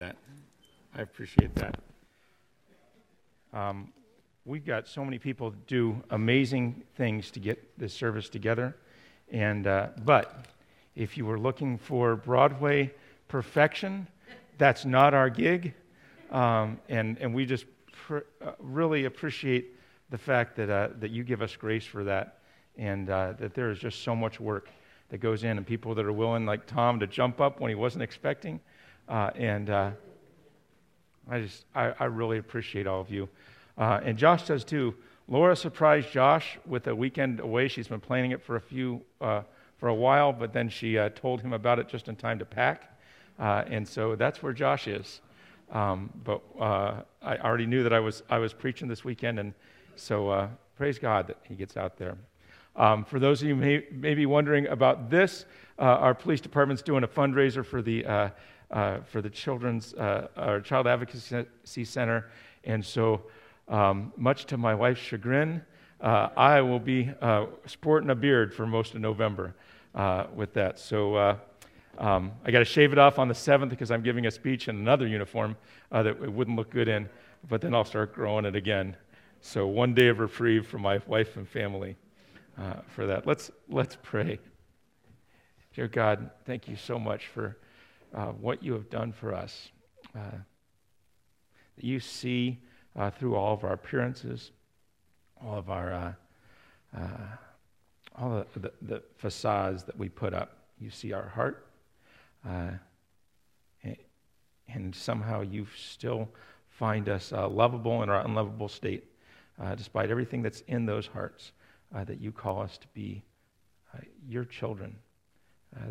that. I appreciate that. Um, we've got so many people do amazing things to get this service together, and uh, but if you were looking for Broadway perfection, that's not our gig, um, and and we just pr- uh, really appreciate the fact that uh, that you give us grace for that, and uh, that there is just so much work that goes in, and people that are willing, like Tom, to jump up when he wasn't expecting, uh, and uh, I just, I, I really appreciate all of you. Uh, and Josh does too. Laura surprised Josh with a weekend away. She's been planning it for a few, uh, for a while, but then she uh, told him about it just in time to pack. Uh, and so that's where Josh is. Um, but uh, I already knew that I was, I was preaching this weekend, and so uh, praise God that he gets out there. Um, for those of you may, may be wondering about this, our police department's doing a fundraiser for the uh, for the Children's uh, or Child Advocacy Center. And so, um, much to my wife's chagrin, uh, I will be uh, sporting a beard for most of November uh, with that. So, uh, um, I got to shave it off on the 7th because I'm giving a speech in another uniform that it wouldn't look good in, but then I'll start growing it again. So, one day of reprieve for my wife and family for that. Let's, let's pray. Dear God, thank you so much for uh, what you have done for us. Uh, that you see uh, through all of our appearances, all of our, uh, uh, all the, the, the, facades that we put up. You see our heart, uh, and, and, somehow you still find us lovable in our unlovable state, despite everything that's in those hearts, that you call us to be your children,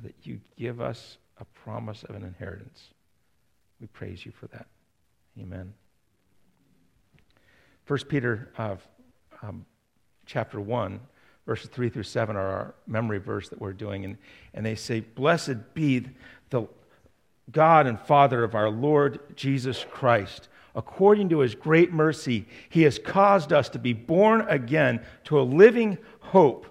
that you give us a promise of an inheritance. We praise you for that. Amen. First Peter uh, um, chapter 1, verses 3 through 7 are our memory verse that we're doing. And, and they say, Blessed be the God and Father of our Lord Jesus Christ. According to his great mercy, he has caused us to be born again to a living hope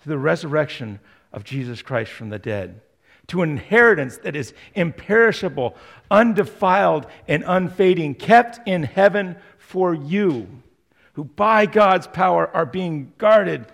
through the resurrection of Jesus Christ from the dead to an inheritance that is imperishable, undefiled, and unfading, kept in heaven for you, who by God's power are being guarded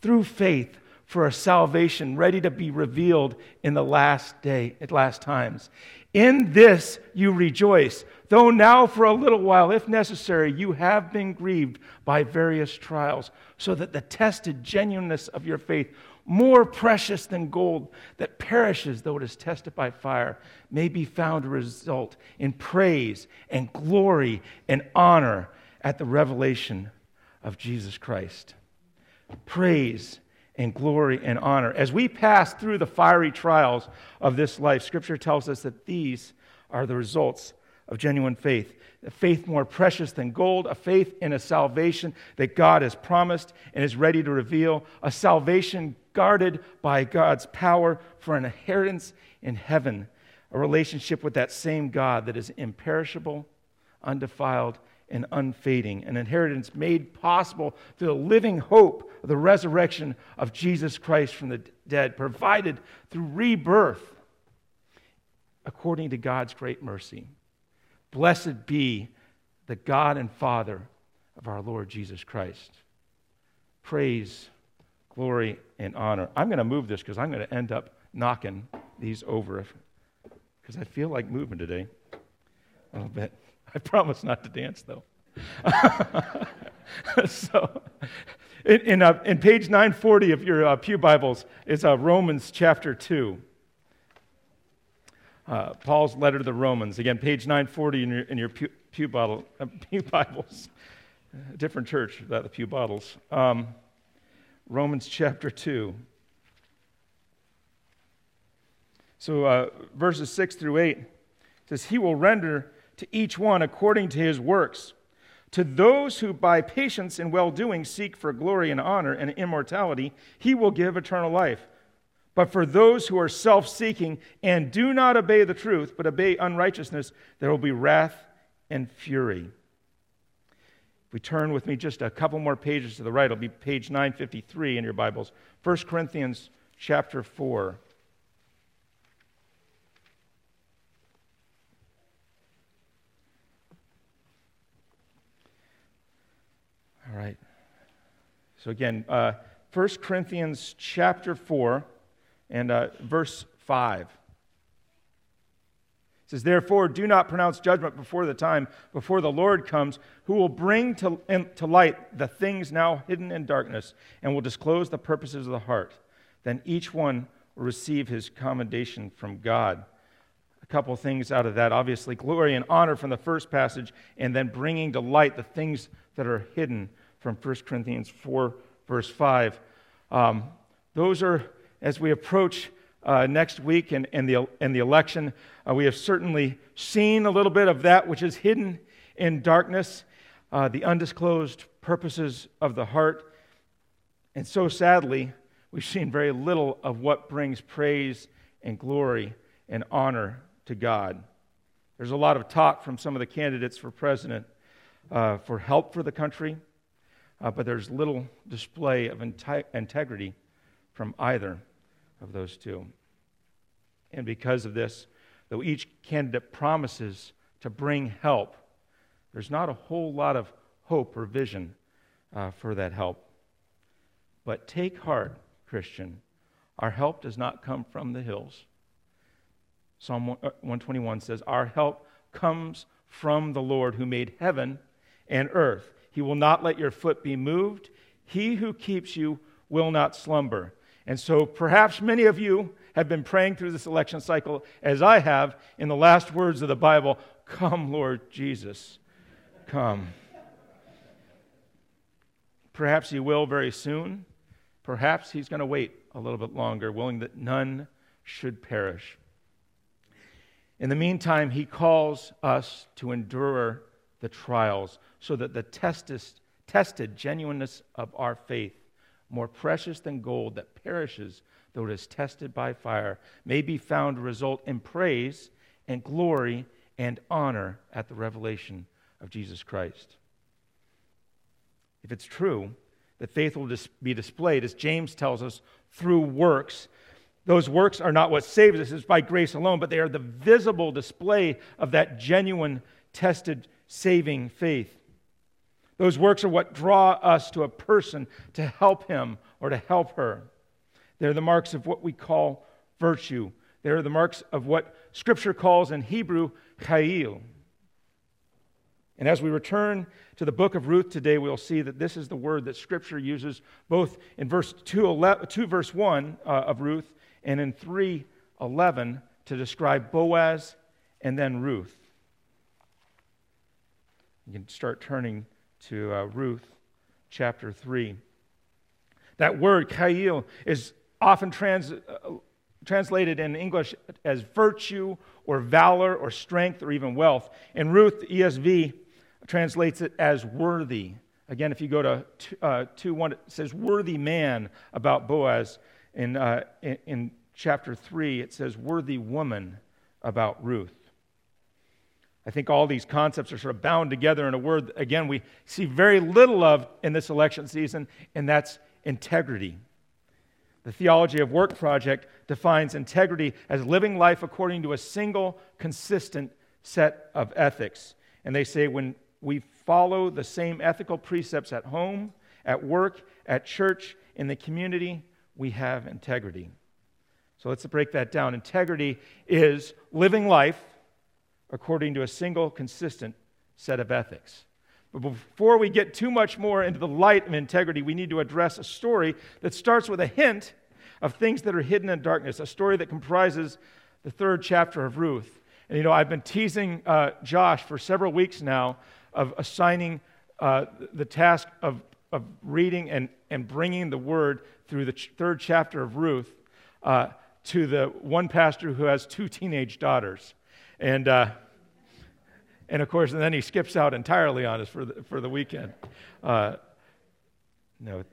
through faith for a salvation ready to be revealed in the last day, at last times. In this you rejoice, though now for a little while, if necessary, you have been grieved by various trials, so that the tested genuineness of your faith more precious than gold that perishes though it is tested by fire, may be found to result in praise and glory and honor at the revelation of Jesus Christ. Praise and glory and honor. As we pass through the fiery trials of this life, Scripture tells us that these are the results of genuine faith. A faith more precious than gold, a faith in a salvation that God has promised and is ready to reveal, a salvation guarded by God's power for an inheritance in heaven, a relationship with that same God that is imperishable, undefiled, and unfading, an inheritance made possible through the living hope of the resurrection of Jesus Christ from the dead, provided through rebirth according to God's great mercy. Blessed be the God and Father of our Lord Jesus Christ. Praise, glory, and honor. I'm going to move this because I'm going to end up knocking these over because I feel like moving today a little bit. I promise not to dance though. so, in, in, uh, in, page 940 of your uh, Pew Bibles is uh, Romans chapter 2 uh, Paul's letter to the Romans. Again, page 940 in your, in your pew, pew, bottle, uh, pew Bibles. Different church, that the Pew Bottles. Um, Romans chapter 2. So, uh, verses 6 through 8 says, He will render to each one according to his works. To those who by patience and well doing seek for glory and honor and immortality, he will give eternal life. But for those who are self seeking and do not obey the truth, but obey unrighteousness, there will be wrath and fury. If we turn with me just a couple more pages to the right, it'll be page 953 in your Bibles. 1 Corinthians chapter 4. All right. So again, uh, 1 Corinthians chapter 4 and uh, verse 5. It says, Therefore, do not pronounce judgment before the time, before the Lord comes, who will bring to, in, to light the things now hidden in darkness, and will disclose the purposes of the heart. Then each one will receive his commendation from God. A couple things out of that. Obviously, glory and honor from the first passage, and then bringing to light the things that are hidden from 1 Corinthians 4, verse 5. Um, those are, as we approach uh, next week and, and, the, and the election, uh, we have certainly seen a little bit of that which is hidden in darkness, uh, the undisclosed purposes of the heart. And so sadly, we've seen very little of what brings praise and glory and honor to God. There's a lot of talk from some of the candidates for president uh, for help for the country, uh, but there's little display of integrity from either of those two. And because of this, though each candidate promises to bring help, there's not a whole lot of hope or vision uh, for that help. But take heart, Christian. Our help does not come from the hills. Psalm 121 uh, says, Our help comes from the Lord who made heaven and earth. He will not let your foot be moved. He who keeps you will not slumber. And so perhaps many of you have been praying through this election cycle, as I have, in the last words of the Bible Come, Lord Jesus, come. Perhaps he will very soon. Perhaps he's going to wait a little bit longer, willing that none should perish. In the meantime, he calls us to endure the trials so that the tested genuineness of our faith, more precious than gold that perishes though it is tested by fire, may be found to result in praise and glory and honor at the revelation of Jesus Christ. If it's true that faith will be displayed, as James tells us, through works, those works are not what saves us, it's by grace alone, but they are the visible display of that genuine, tested, saving faith. Those works are what draw us to a person to help him or to help her. They're the marks of what we call virtue. They're the marks of what Scripture calls in Hebrew chayil. And as we return to the book of Ruth today, we'll see that this is the word that Scripture uses both in verse 2, 2 verse 1 uh, of Ruth and in 3:11 to describe Boaz and then Ruth. You can start turning to uh, Ruth chapter 3. That word, chayil, is often trans, uh, translated in English as virtue or valor or strength or even wealth. In Ruth, ESV translates it as worthy. Again, if you go to uh, 2 1, it says worthy man about Boaz. In, uh, in, in chapter 3, it says worthy woman about Ruth. I think all these concepts are sort of bound together in a word, again, we see very little of in this election season, and that's integrity. The Theology of Work Project defines integrity as living life according to a single, consistent set of ethics. And they say when we follow the same ethical precepts at home, at work, at church, in the community, we have integrity. So let's break that down. Integrity is living life according to a single, consistent set of ethics. But before we get too much more into the light of integrity, we need to address a story that starts with a hint of things that are hidden in darkness, a story that comprises the third chapter of Ruth. And you know, I've been teasing uh, Josh for several weeks now of assigning uh, the task of, of reading and, and bringing the word through the ch- third chapter of Ruth uh, to the one pastor who has two teenage daughters. And, uh, and of course, and then he skips out entirely on us for the, for the weekend. Uh, no,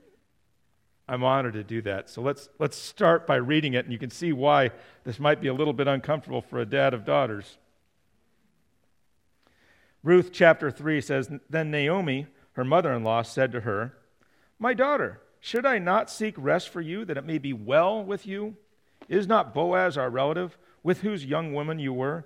I'm honored to do that. So let's, let's start by reading it, and you can see why this might be a little bit uncomfortable for a dad of daughters. Ruth chapter 3 says Then Naomi, her mother in law, said to her, My daughter, should I not seek rest for you, that it may be well with you? Is not Boaz our relative, with whose young woman you were?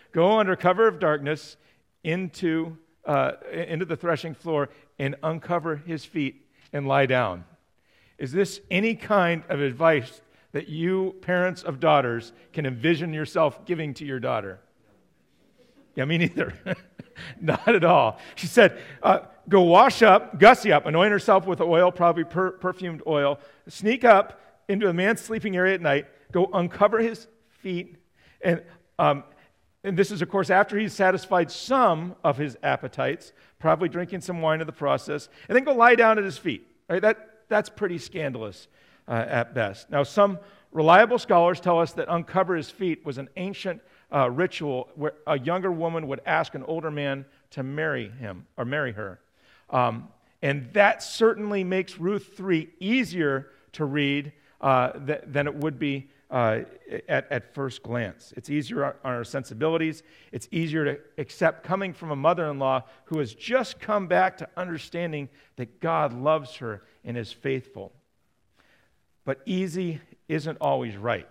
Go under cover of darkness into, uh, into the threshing floor and uncover his feet and lie down. Is this any kind of advice that you, parents of daughters, can envision yourself giving to your daughter? Yeah, me neither. Not at all. She said, uh, Go wash up, gussy up, anoint herself with oil, probably per- perfumed oil, sneak up into a man's sleeping area at night, go uncover his feet, and, um, and this is, of course, after he's satisfied some of his appetites, probably drinking some wine in the process, and then go lie down at his feet. Right? That, that's pretty scandalous uh, at best. Now, some reliable scholars tell us that uncover his feet was an ancient uh, ritual where a younger woman would ask an older man to marry him or marry her. Um, and that certainly makes Ruth 3 easier to read uh, th- than it would be uh, at, at first glance. It's easier on our sensibilities. It's easier to accept coming from a mother in law who has just come back to understanding that God loves her and is faithful. But easy isn't always right.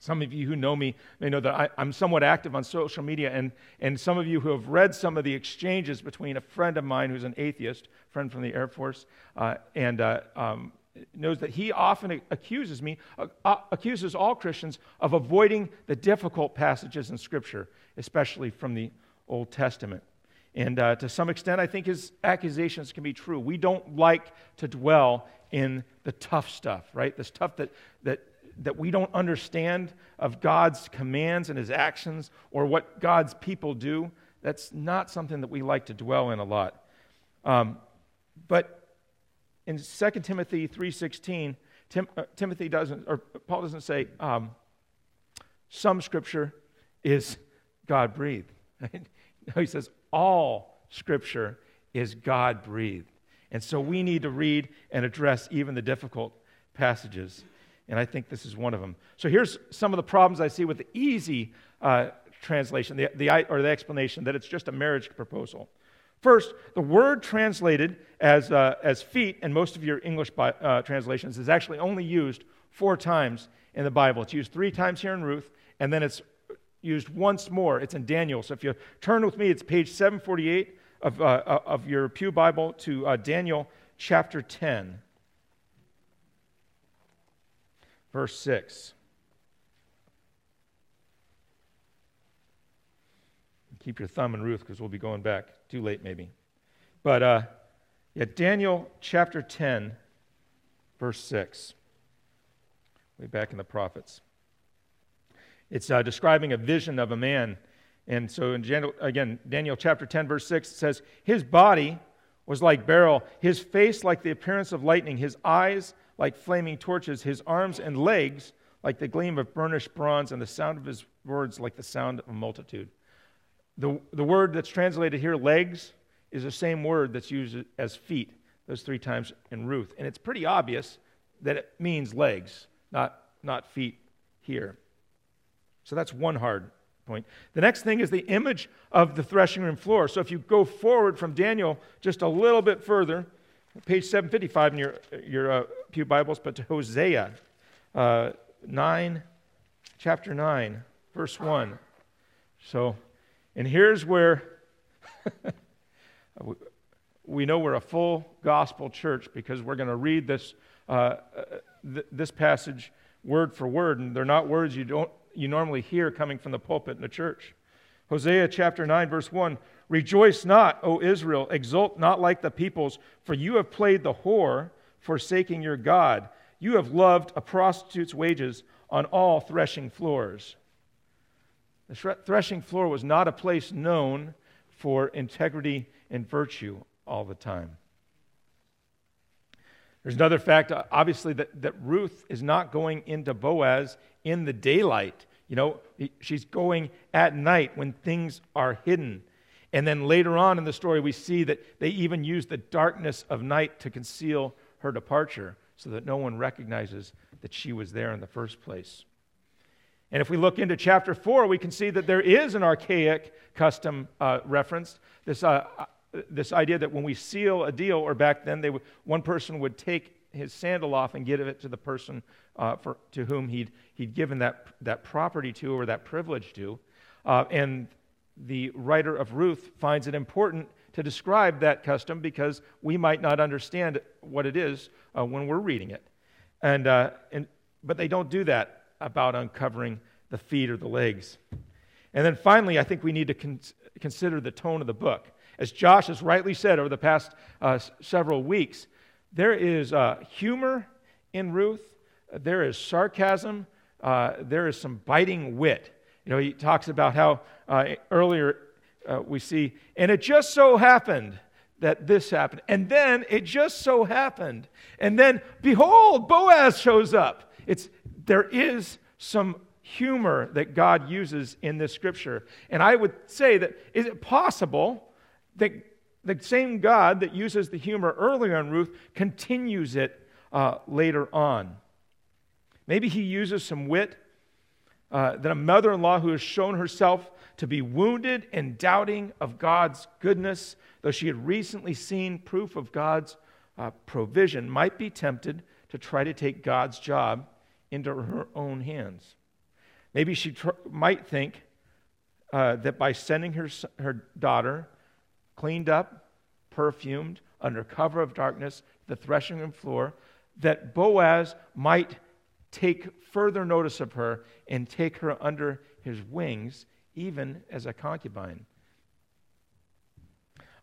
Some of you who know me may know that I, am somewhat active on social media, and, and some of you who have read some of the exchanges between a friend of mine who's an atheist, friend from the Air Force, uh, and uh, um, knows that he often accuses me, uh, uh, accuses all Christians of avoiding the difficult passages in Scripture, especially from the Old Testament. And uh, to some extent, I think his accusations can be true. We don't like to dwell in the tough stuff, right? The stuff that, that that we don't understand of God's commands and his actions or what God's people do, that's not something that we like to dwell in a lot. Um, but in 2 Timothy 3.16, Tim, uh, Timothy doesn't, or Paul doesn't say um, some scripture is God breathed. No, he says all scripture is God breathed. And so we need to read and address even the difficult passages and I think this is one of them. So here's some of the problems I see with the easy uh, translation, the, the, or the explanation that it's just a marriage proposal. First, the word translated as, uh, as feet in most of your English uh, translations is actually only used four times in the Bible. It's used three times here in Ruth, and then it's used once more. It's in Daniel. So if you turn with me, it's page 748 of, uh, of your Pew Bible to uh, Daniel chapter 10. verse 6. Keep your thumb in Ruth because we'll be going back too late, maybe. But uh, yeah, Daniel chapter 10, verse 6. Way back in the prophets. It's uh, describing a vision of a man. And so, in again, Daniel chapter 10, verse 6, it says, His body was like beryl, his face like the appearance of lightning, his eyes like flaming torches, his arms and legs like the gleam of burnished bronze, and the sound of his words like the sound of a multitude. The, the word that's translated here, legs, is the same word that's used as feet, those three times in Ruth. And it's pretty obvious that it means legs, not, not feet here. So that's one hard point. The next thing is the image of the threshing room floor. So if you go forward from Daniel just a little bit further, page 755 in your, your uh, Pew Bibles, but to Hosea uh, 9, chapter 9, verse 1. So, and here's where we know we're a full gospel church because we're going to read this, uh, uh, th- this passage word for word, and they're not words you, don't, you normally hear coming from the pulpit in the church. Hosea chapter 9, verse 1 Rejoice not, O Israel, exult not like the peoples, for you have played the whore, forsaking your God. You have loved a prostitute's wages on all threshing floors. The threshing floor was not a place known for integrity and virtue all the time. There's another fact, uh, obviously, that, that Ruth is not going into Boaz in the daylight. You know, she's going at night when things are hidden. And then later on in the story, we see that they even use the darkness of night to conceal her departure so that no one recognizes that she was there in the first place. And if we look into chapter 4, we can see that there is an archaic custom uh, referenced. This, uh, uh this idea that when we seal a deal, or back then, they one person would take his sandal off and give it to the person uh, for, to whom he'd, he'd given that, that property to or that privilege to. Uh, and the writer of Ruth finds it important to describe that custom because we might not understand what it is uh, when we're reading it. And, and, but they don't do that about uncovering the feet or the legs. And then finally, I think we need to con- consider the tone of the book. As Josh has rightly said over the past uh, several weeks, there is uh, humor in Ruth, there is sarcasm, uh, there is some biting wit. You know, he talks about how uh, earlier uh, we see, and it just so happened that this happened. And then it just so happened. And then, behold, Boaz shows up. It's, there is some humor that God uses in this scripture. And I would say that is it possible that the same God that uses the humor earlier in Ruth continues it uh, later on? Maybe he uses some wit uh, that a mother in law who has shown herself to be wounded and doubting of God's goodness, though she had recently seen proof of God's uh, provision, might be tempted to try to take God's job into her own hands. Maybe she tr- might think uh, that by sending her, her daughter cleaned up, perfumed, under cover of darkness, the threshing room floor, that Boaz might take further notice of her and take her under his wings, even as a concubine.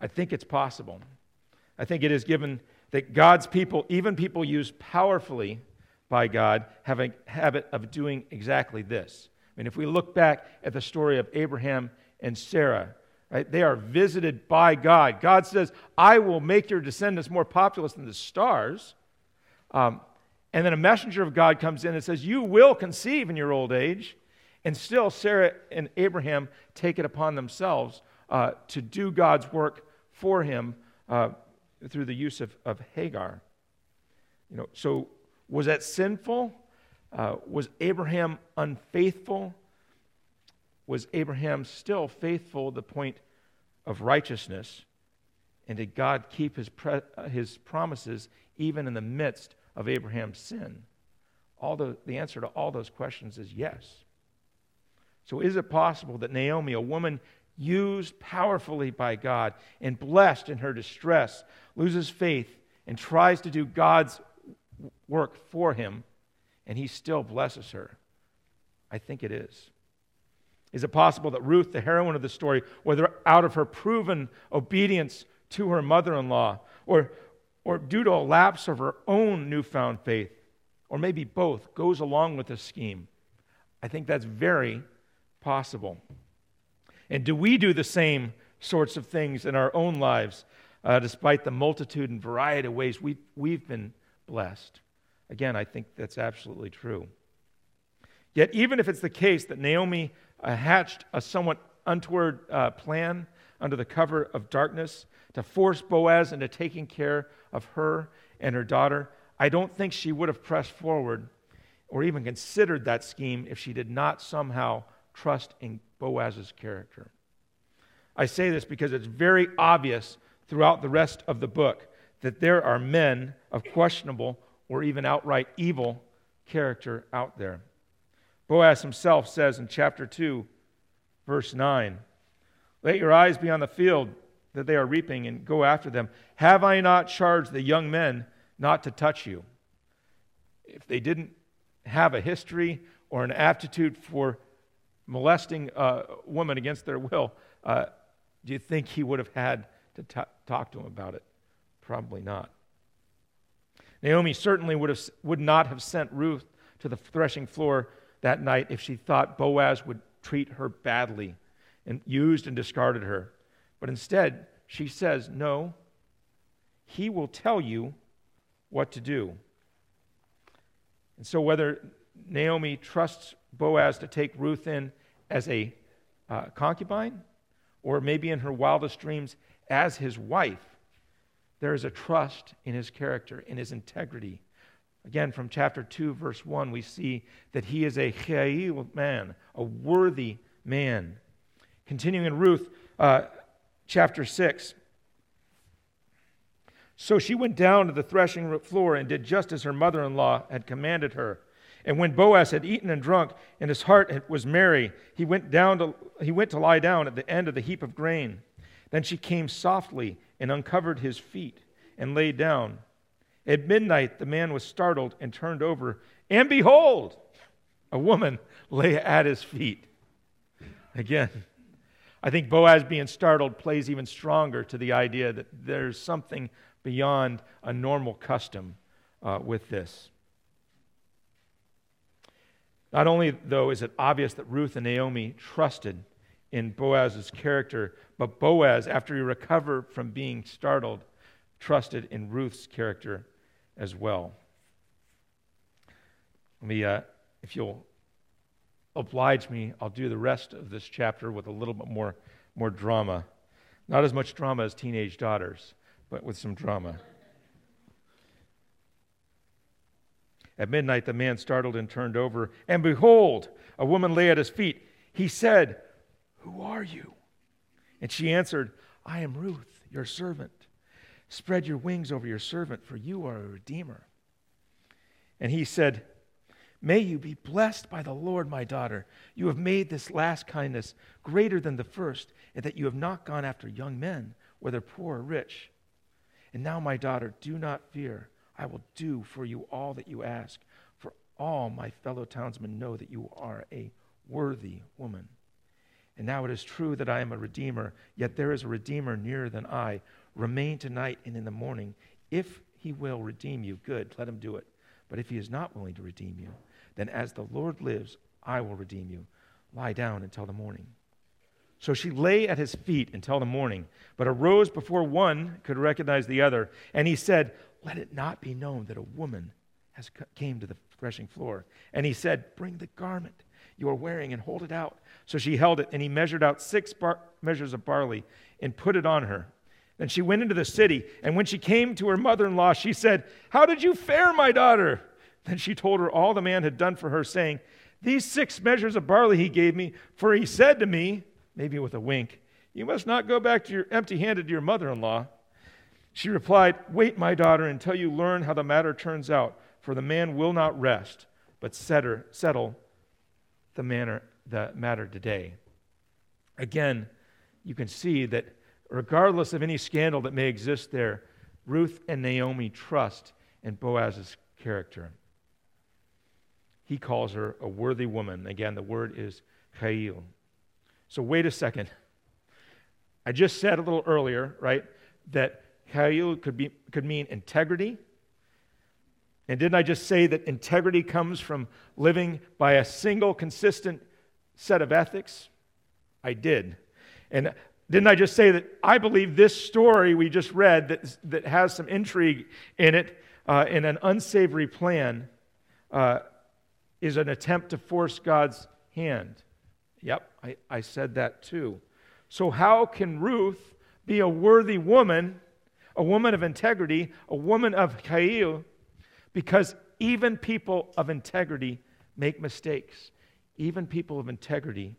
I think it's possible. I think it is given that God's people, even people used powerfully by God, have a habit of doing exactly this. I mean, if we look back at the story of Abraham and Sarah, right, they are visited by God. God says, I will make your descendants more populous than the stars. Um, and then a messenger of God comes in and says, You will conceive in your old age. And still, Sarah and Abraham take it upon themselves uh, to do God's work for him uh, through the use of, of Hagar. You know, so was that sinful? Uh, was Abraham unfaithful? Was Abraham still faithful to the point of righteousness? And did God keep his, pre- his promises even in the midst of Abraham's sin? All the, the answer to all those questions is yes. So, is it possible that Naomi, a woman used powerfully by God and blessed in her distress, loses faith and tries to do God's work for him, and he still blesses her? I think it is. Is it possible that Ruth, the heroine of the story, whether out of her proven obedience to her mother in law or or due to a lapse of her own newfound faith, or maybe both, goes along with the scheme. I think that's very possible. And do we do the same sorts of things in our own lives, uh, despite the multitude and variety of ways we, we've been blessed? Again, I think that's absolutely true. Yet, even if it's the case that Naomi uh, hatched a somewhat untoward uh, plan under the cover of darkness to force Boaz into taking care of her and her daughter, I don't think she would have pressed forward or even considered that scheme if she did not somehow trust in Boaz's character. I say this because it's very obvious throughout the rest of the book that there are men of questionable or even outright evil character out there. Boaz himself says in chapter 2, verse 9, Let your eyes be on the field that they are reaping and go after them. Have I not charged the young men not to touch you? If they didn't have a history or an aptitude for molesting a woman against their will, uh, do you think he would have had to t- talk to him about it? Probably not. Naomi certainly would, have, would not have sent Ruth to the threshing floor that night if she thought Boaz would treat her badly and used and discarded her. But instead, she says, No, he will tell you what to do. And so, whether Naomi trusts Boaz to take Ruth in as a uh, concubine, or maybe in her wildest dreams as his wife, there is a trust in his character, in his integrity. Again, from chapter 2, verse 1, we see that he is a chayil man, a worthy man. Continuing in Ruth, uh, chapter 6. So she went down to the threshing floor and did just as her mother in law had commanded her. And when Boaz had eaten and drunk, and his heart was merry, he went, down to, he went to lie down at the end of the heap of grain. Then she came softly and uncovered his feet and lay down. At midnight, the man was startled and turned over, and behold, a woman lay at his feet. Again, I think Boaz being startled plays even stronger to the idea that there's something beyond a normal custom uh, with this. Not only, though, is it obvious that Ruth and Naomi trusted in Boaz's character, but Boaz, after he recovered from being startled, trusted in Ruth's character as well. Let me, uh, if you'll oblige me, I'll do the rest of this chapter with a little bit more, more drama. Not as much drama as teenage daughters, but with some drama. At midnight, the man startled and turned over, and behold, a woman lay at his feet. He said, Who are you? And she answered, I am Ruth, your servant. Spread your wings over your servant, for you are a redeemer. And he said, May you be blessed by the Lord, my daughter. You have made this last kindness greater than the first, and that you have not gone after young men, whether poor or rich. And now, my daughter, do not fear. I will do for you all that you ask, for all my fellow townsmen know that you are a worthy woman. And now it is true that I am a redeemer, yet there is a redeemer nearer than I. Remain tonight and in the morning. If he will redeem you, good, let him do it. But if he is not willing to redeem you, then as the Lord lives, I will redeem you. Lie down until the morning. So she lay at his feet until the morning, but arose before one could recognize the other. And he said, Let it not be known that a woman has came to the threshing floor. And he said, Bring the garment you are wearing and hold it out. So she held it, and he measured out six bar- measures of barley and put it on her. Then she went into the city, and when she came to her mother in law, she said, How did you fare, my daughter? Then she told her all the man had done for her, saying, These six measures of barley he gave me, for he said to me, maybe with a wink, You must not go back to your empty handed to your mother in law. She replied, Wait, my daughter, until you learn how the matter turns out, for the man will not rest, but settle the, manner, the matter today. Again, you can see that regardless of any scandal that may exist there, Ruth and Naomi trust in Boaz's character. He calls her a worthy woman. Again, the word is chayil. So wait a second. I just said a little earlier, right, that chayil could, be, could mean integrity. And didn't I just say that integrity comes from living by a single consistent set of ethics? I did. And didn't I just say that I believe this story we just read that, that has some intrigue in it, uh, in an unsavory plan, uh, is an attempt to force God's hand? Yep, I, I said that too. So, how can Ruth be a worthy woman, a woman of integrity, a woman of chayil? Because even people of integrity make mistakes. Even people of integrity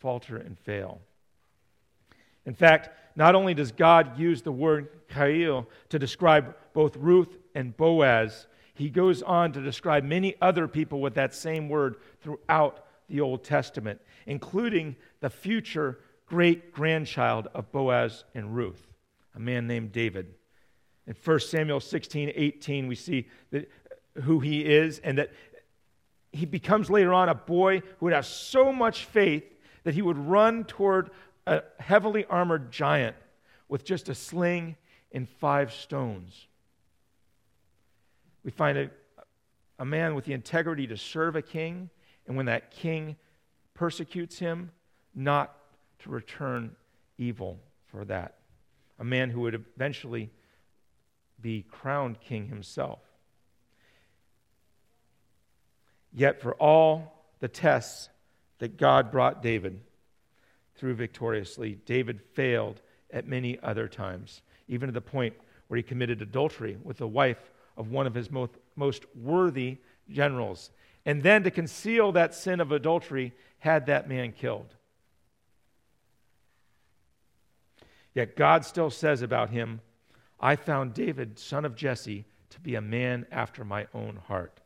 falter and fail. In fact, not only does God use the word chayil to describe both Ruth and Boaz, he goes on to describe many other people with that same word throughout the Old Testament, including the future great grandchild of Boaz and Ruth, a man named David. In 1 Samuel 16, 18, we see that, uh, who he is and that he becomes later on a boy who would have so much faith that he would run toward a heavily armored giant with just a sling and five stones. We find a, a man with the integrity to serve a king, and when that king persecutes him, not to return evil for that. A man who would eventually be crowned king himself. Yet, for all the tests that God brought David, through victoriously. David failed at many other times, even to the point where he committed adultery with the wife of one of his most, most worthy generals. And then to conceal that sin of adultery, had that man killed. Yet God still says about him, I found David, son of Jesse, to be a man after my own heart.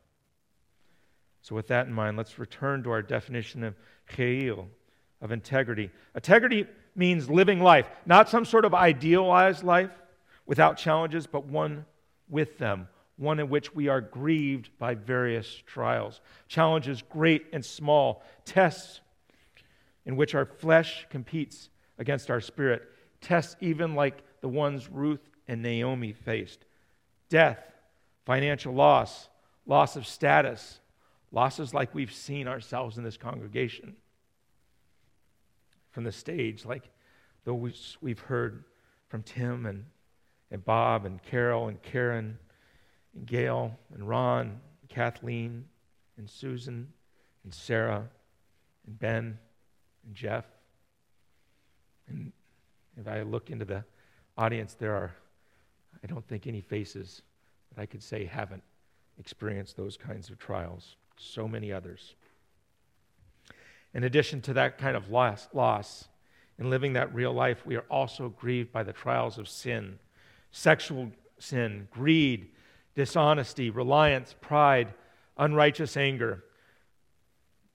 So, with that in mind, let's return to our definition of chayil, of integrity. Integrity means living life, not some sort of idealized life without challenges, but one with them, one in which we are grieved by various trials, challenges great and small, tests in which our flesh competes against our spirit, tests even like the ones Ruth and Naomi faced death, financial loss, loss of status, losses like we've seen ourselves in this congregation from the stage, like those we've heard from Tim and, and Bob and Carol and Karen and Gail and Ron, and Kathleen and Susan and Sarah and Ben and Jeff. And if I look into the audience, there are, I don't think, any faces that I could say haven't experienced those kinds of trials. So many others. In addition to that kind of loss, loss in living that real life, we are also grieved by the trials of sin sexual sin, greed, dishonesty, reliance, pride, unrighteous anger,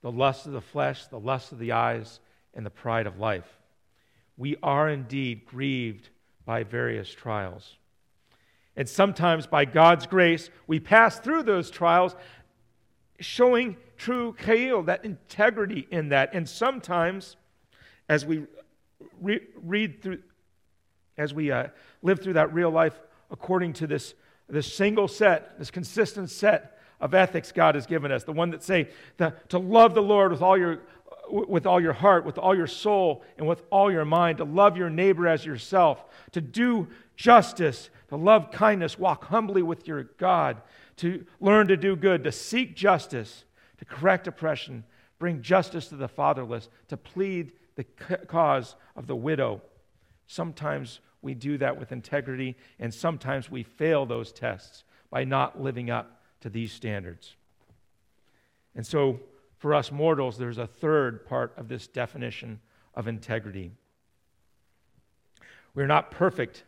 the lust of the flesh, the lust of the eyes, and the pride of life. We are indeed grieved by various trials. And sometimes, by God's grace, we pass through those trials showing true chayil, that integrity in that. And sometimes, as we re- read through, as we uh, live through that real life according to this, this single set, this consistent set of ethics God has given us, the one that say the, to love the Lord with all your with all your heart, with all your soul, and with all your mind, to love your neighbor as yourself, to do justice, to love kindness, walk humbly with your God, to learn to do good, to seek justice, to correct oppression, bring justice to the fatherless, to plead the cause of the widow. Sometimes we do that with integrity, and sometimes we fail those tests by not living up to these standards. And so, for us mortals, there's a third part of this definition of integrity. We're not perfect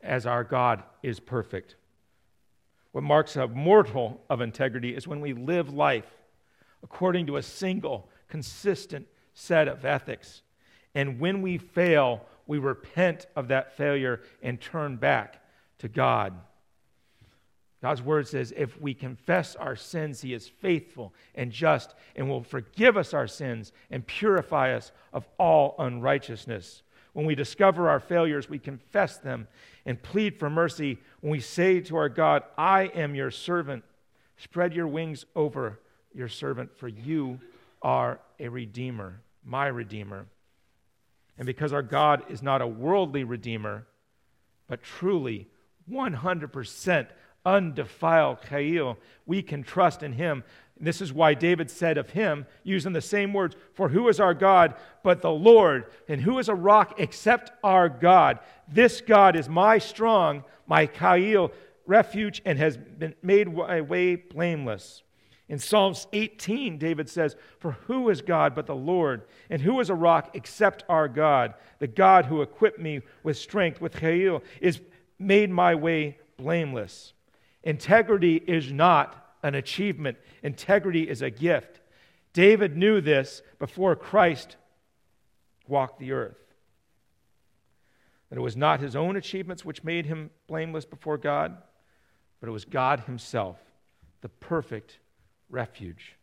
as our God is perfect. What marks a mortal of integrity is when we live life according to a single, consistent set of ethics. And when we fail, we repent of that failure and turn back to God. God's word says if we confess our sins, He is faithful and just and will forgive us our sins and purify us of all unrighteousness. When we discover our failures, we confess them and plead for mercy. When we say to our God, I am your servant, spread your wings over your servant, for you are a redeemer, my redeemer. And because our God is not a worldly redeemer, but truly 100% undefiled chayil, we can trust in him. This is why David said of him, using the same words, For who is our God but the Lord? And who is a rock except our God? This God is my strong, my chayil, refuge, and has been made my way blameless. In Psalms 18, David says, For who is God but the Lord? And who is a rock except our God? The God who equipped me with strength, with chayil, is made my way blameless. Integrity is not an achievement, integrity is a gift. David knew this before Christ walked the earth. That it was not his own achievements which made him blameless before God, but it was God Himself, the perfect refuge.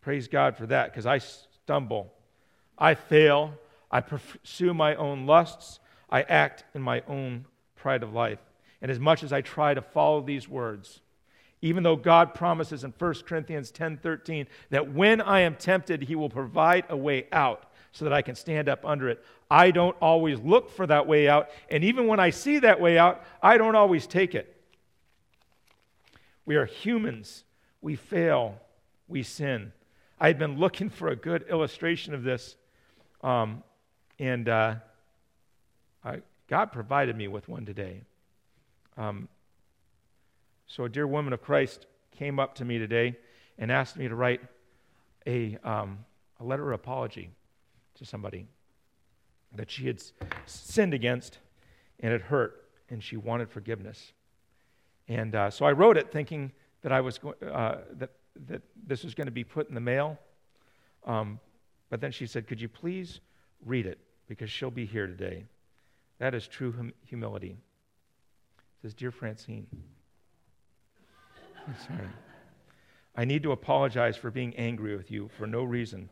Praise God for that, because I stumble, I fail, I pursue my own lusts, I act in my own pride of life. And as much as I try to follow these words, even though God promises in 1 Corinthians 10:13 that when I am tempted he will provide a way out so that I can stand up under it. I don't always look for that way out, and even when I see that way out, I don't always take it. We are humans. We fail. We sin. I had been looking for a good illustration of this Um, and uh, I, God provided me with one today. Um, so, a dear woman of Christ came up to me today and asked me to write a, um, a letter of apology to somebody that she had sinned against and it hurt, and she wanted forgiveness. And uh, so I wrote it thinking that, I was go- uh, that, that this was going to be put in the mail. Um, but then she said, Could you please read it? Because she'll be here today. That is true hum- humility. It says, Dear Francine, sorry. I need to apologize for being angry with you for no reason.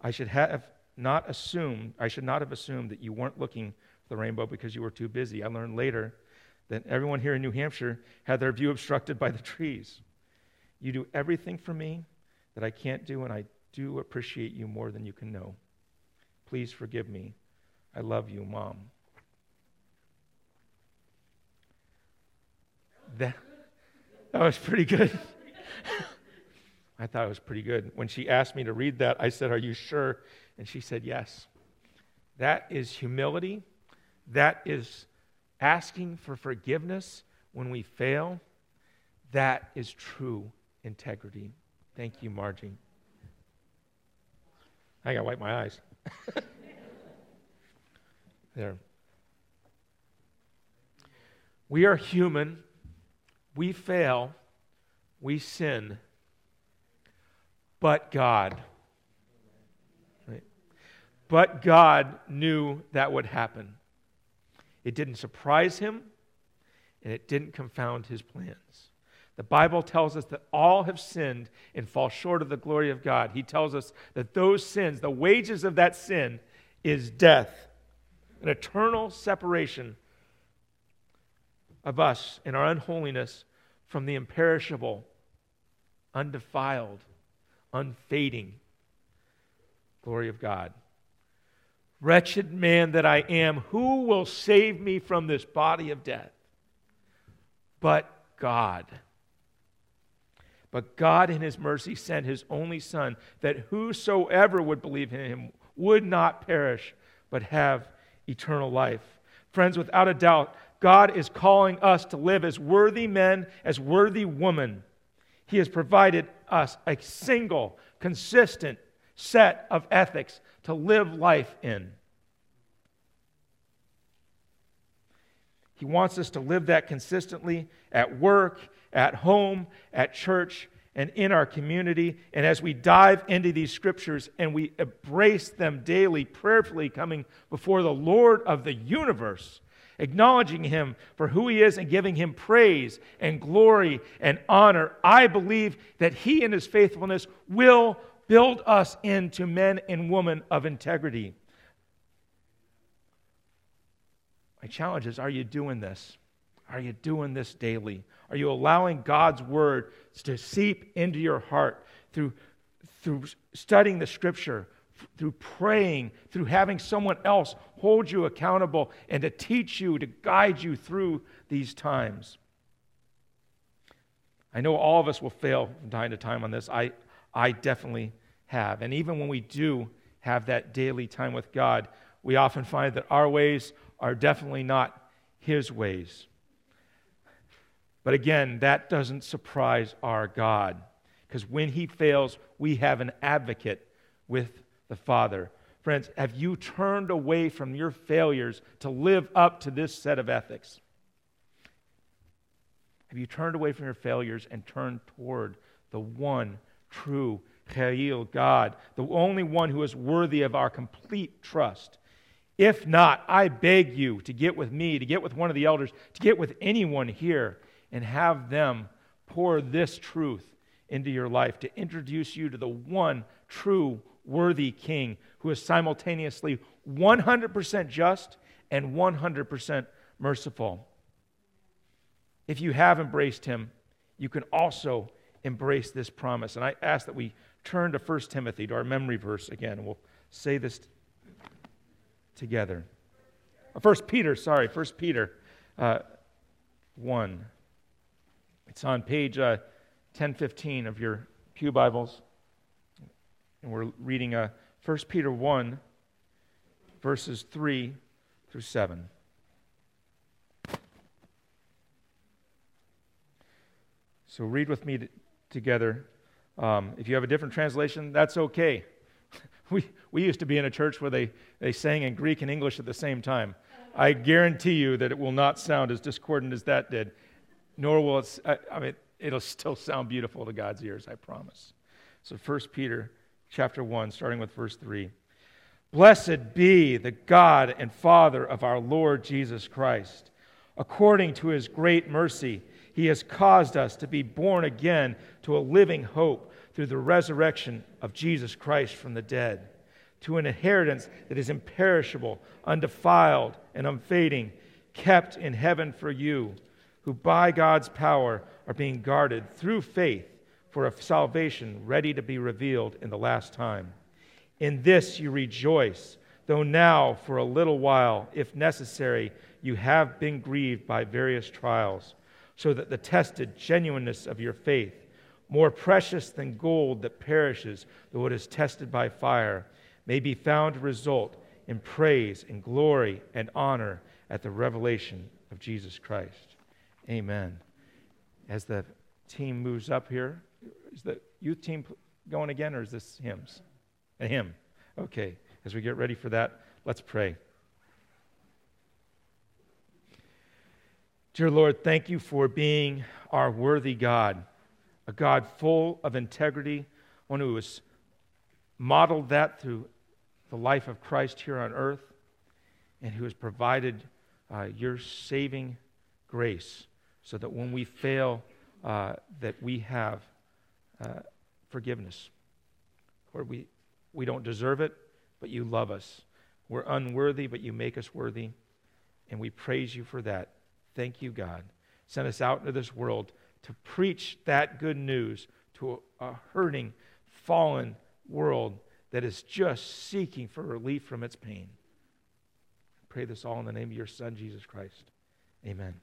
I should have not assumed, I should not have assumed that you weren't looking for the rainbow because you were too busy. I learned later that everyone here in New Hampshire had their view obstructed by the trees. You do everything for me that I can't do, and I do appreciate you more than you can know. Please forgive me. I love you, Mom. That, that was pretty good. I thought it was pretty good. When she asked me to read that, I said, Are you sure? And she said, Yes. That is humility. That is asking for forgiveness when we fail. That is true integrity. Thank you, Margie. I gotta wipe my eyes. there. We are human. We fail. We sin. But God. Right? But God knew that would happen. It didn't surprise him, and it didn't confound his plans. The Bible tells us that all have sinned and fall short of the glory of God. He tells us that those sins, the wages of that sin, is death, an eternal separation of us in our unholiness from the imperishable, undefiled, unfading glory of God. Wretched man that I am, who will save me from this body of death? But God. But God, in His mercy, sent His only Son, that whosoever would believe in Him would not perish, but have eternal life. Friends, without a doubt, God is calling us to live as worthy men, as worthy women. He has provided us a single, consistent set of ethics to live life in. He wants us to live that consistently at work, at home, at church, and in our community. And as we dive into these scriptures and we embrace them daily, prayerfully coming before the Lord of the universe, acknowledging him for who he is and giving him praise and glory and honor, I believe that he and his faithfulness will build us into men and women of integrity. My challenge is are you doing this? Are you doing this daily? Are you allowing God's word to seep into your heart through, through studying the scripture, through praying, through having someone else hold you accountable and to teach you, to guide you through these times? I know all of us will fail from time to time on this. I, I definitely have. And even when we do have that daily time with God, we often find that our ways are definitely not His ways. But again, that doesn't surprise our God, because when He fails, we have an advocate with the Father. Friends, have you turned away from your failures to live up to this set of ethics? Have you turned away from your failures and turned toward the one true Chayil, God, the only one who is worthy of our complete trust? If not, I beg you to get with me, to get with one of the elders, to get with anyone here, and have them pour this truth into your life to introduce you to the one true worthy king who is simultaneously 100% just and 100% merciful. If you have embraced him, you can also embrace this promise. And I ask that we turn to 1 Timothy, to our memory verse again, and we'll say this together. Uh, First Peter, sorry, First Peter uh, 1. It's on page uh, 1015 of your Pew Bibles. And we're reading uh, 1 Peter 1, verses 3 through 7. So read with me t- together. Um, if you have a different translation, that's okay. we, we used to be in a church where they, they sang in Greek and English at the same time. I guarantee you that it will not sound as discordant as that did, nor will it, I, I mean, it'll still sound beautiful to God's ears, I promise. So 1 Peter chapter 1, starting with verse 3. Blessed be the God and Father of our Lord Jesus Christ. According to his great mercy, he has caused us to be born again to a living hope through the resurrection of Jesus Christ from the dead, to an inheritance that is imperishable, undefiled, and unfading, kept in heaven for you, who by God's power are being guarded through faith for a salvation ready to be revealed in the last time. In this you rejoice, though now, for a little while, if necessary, you have been grieved by various trials, so that the tested genuineness of your faith, more precious than gold that perishes, though it is tested by fire, may be found to result in praise and glory and honor at the revelation of Jesus Christ. Amen. As the team moves up here, is the youth team going again, or is this hymns? A hymn. Okay, as we get ready for that, let's pray. Dear Lord, thank you for being our worthy God, a God full of integrity, one who has modeled that through the life of Christ here on earth, and who has provided uh, your saving grace so that when we fail, uh, that we have uh, forgiveness. Lord, we, we don't deserve it, but you love us. We're unworthy, but you make us worthy. And we praise you for that. Thank you, God. Send us out into this world to preach that good news to a, a hurting, fallen world that is just seeking for relief from its pain. I pray this all in the name of your Son, Jesus Christ. Amen.